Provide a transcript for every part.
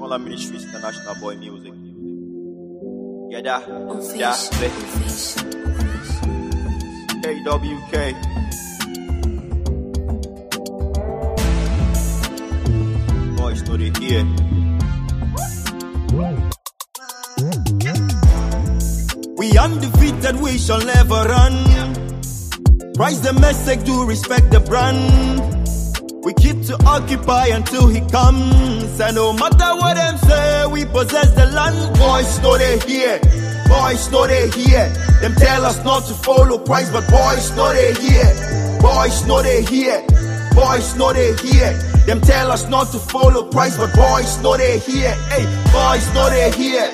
All Ministries International Boy Music. Yeah, da, da, fish, be, on fish, KWK. Boys know they here. We undefeated, we shall never run. Price the message, do respect the brand. We keep to occupy until he comes. And no matter what them say, we possess the land. Boys know they here. Boys know they here. Them tell us not to follow Christ, but boys know they here. Boys know they here. Boys know they here. Them tell us not to follow Christ, but boys know they here. Hey, boys know they here.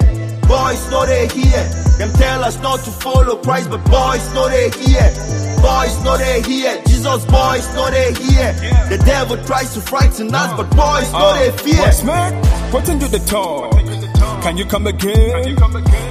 Boys know they here. Them tell us not to follow Christ, but boys know they here. Boys know they here. Jesus boys know they here. The devil tries to frighten us, but boys know they uh, fear. What's man? Put into the talk. Can you come again?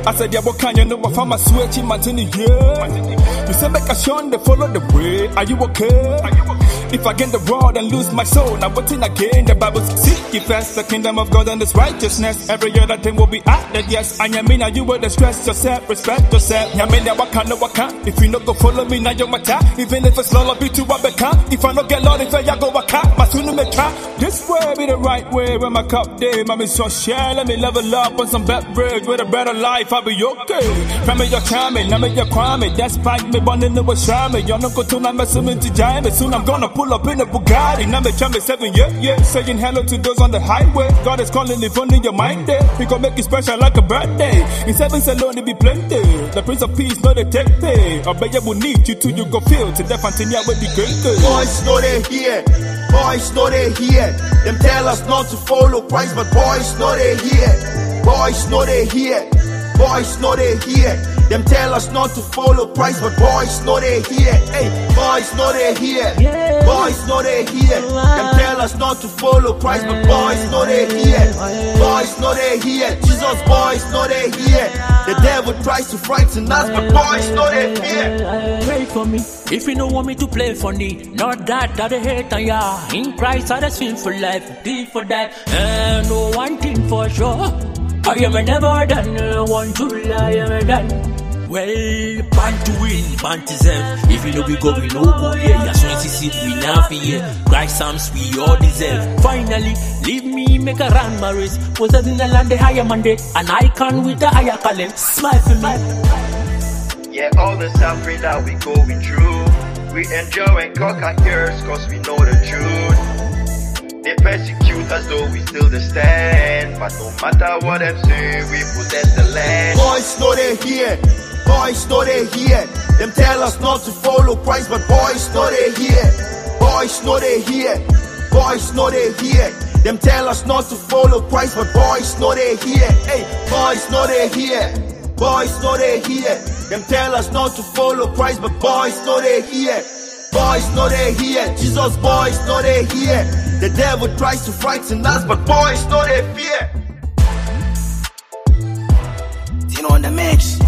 I said, yeah, what can you know? I found my switch in my tinny, yeah. You said, make a shun, they follow the way. Are you okay? If I get the rod and lose my soul, now what's in again? The Bible says, seek ye first the kingdom of God and His righteousness. Every other thing will be added, yes. And you mean, now you will distress yourself, respect yourself. You mean, that what can, what can. If you no go follow me, now you're my time. Even if it's lullaby to what become. If I no get Lord, if I go, I can't. My soon me try. This way be the right way when my cup day. Mommy, so share, let me level up on some beverage with a better life. I'll be okay. From me, your charming, now me, your crime. Despite me, born in the shame. You're not going to, I'm messing to jam. Soon I'm gonna pull up in a Bugatti. Number chame seven, yeah, yeah. Saying hello to those on the highway. God is calling if only your mind there. He gon' make it special like a birthday. In seven alone, it be plenty. The Prince of Peace, no, they take pay. Obey will need you till you go feel to death until you with the great good. Boys know they here. Boys know they here. Them tell us not to follow Christ, but boys know they here. Boys know they here. Boys know they here. Them tell us not to follow Christ, but boys know they here. Hey, boys know they here. Boys know they here. Them tell us not to follow Christ, but boys know they here. Boys know they here. Jesus boys know they here. The devil tries to frighten us, but boys know they here. Pray for me if you don't want me to play funny. Not that that I hate on ya. In Christ, I swim for life, deep for that. And no one thing for sure. I am never done. Want to lie, I am done. Well, born to win, born to serve. If you know we go, we know go yeah. As soon as you see we now fear. Christ Psalms we all deserve. Finally, leave me make a run my race. Was in the land the higher mandate, an icon with the higher calling. Smile for me. Yeah, all the suffering that we going through, we enjoy and conquer years cause we know the truth. They persecute us though we still the stand, but no matter what them say, we possess the land. Boys know they here. Boys know they here. Them tell us not to follow Christ, but boys know they here. Boys know they here. Boys know they here. Them tell us not to follow Christ, but boys know they here. Hey, boys know they here. Boys know they here. Them tell us not to follow Christ, but boys know they here. Boys know they here. Jesus boys know they here. The devil tries to frighten us, but boys know they fear. Tino on the mix.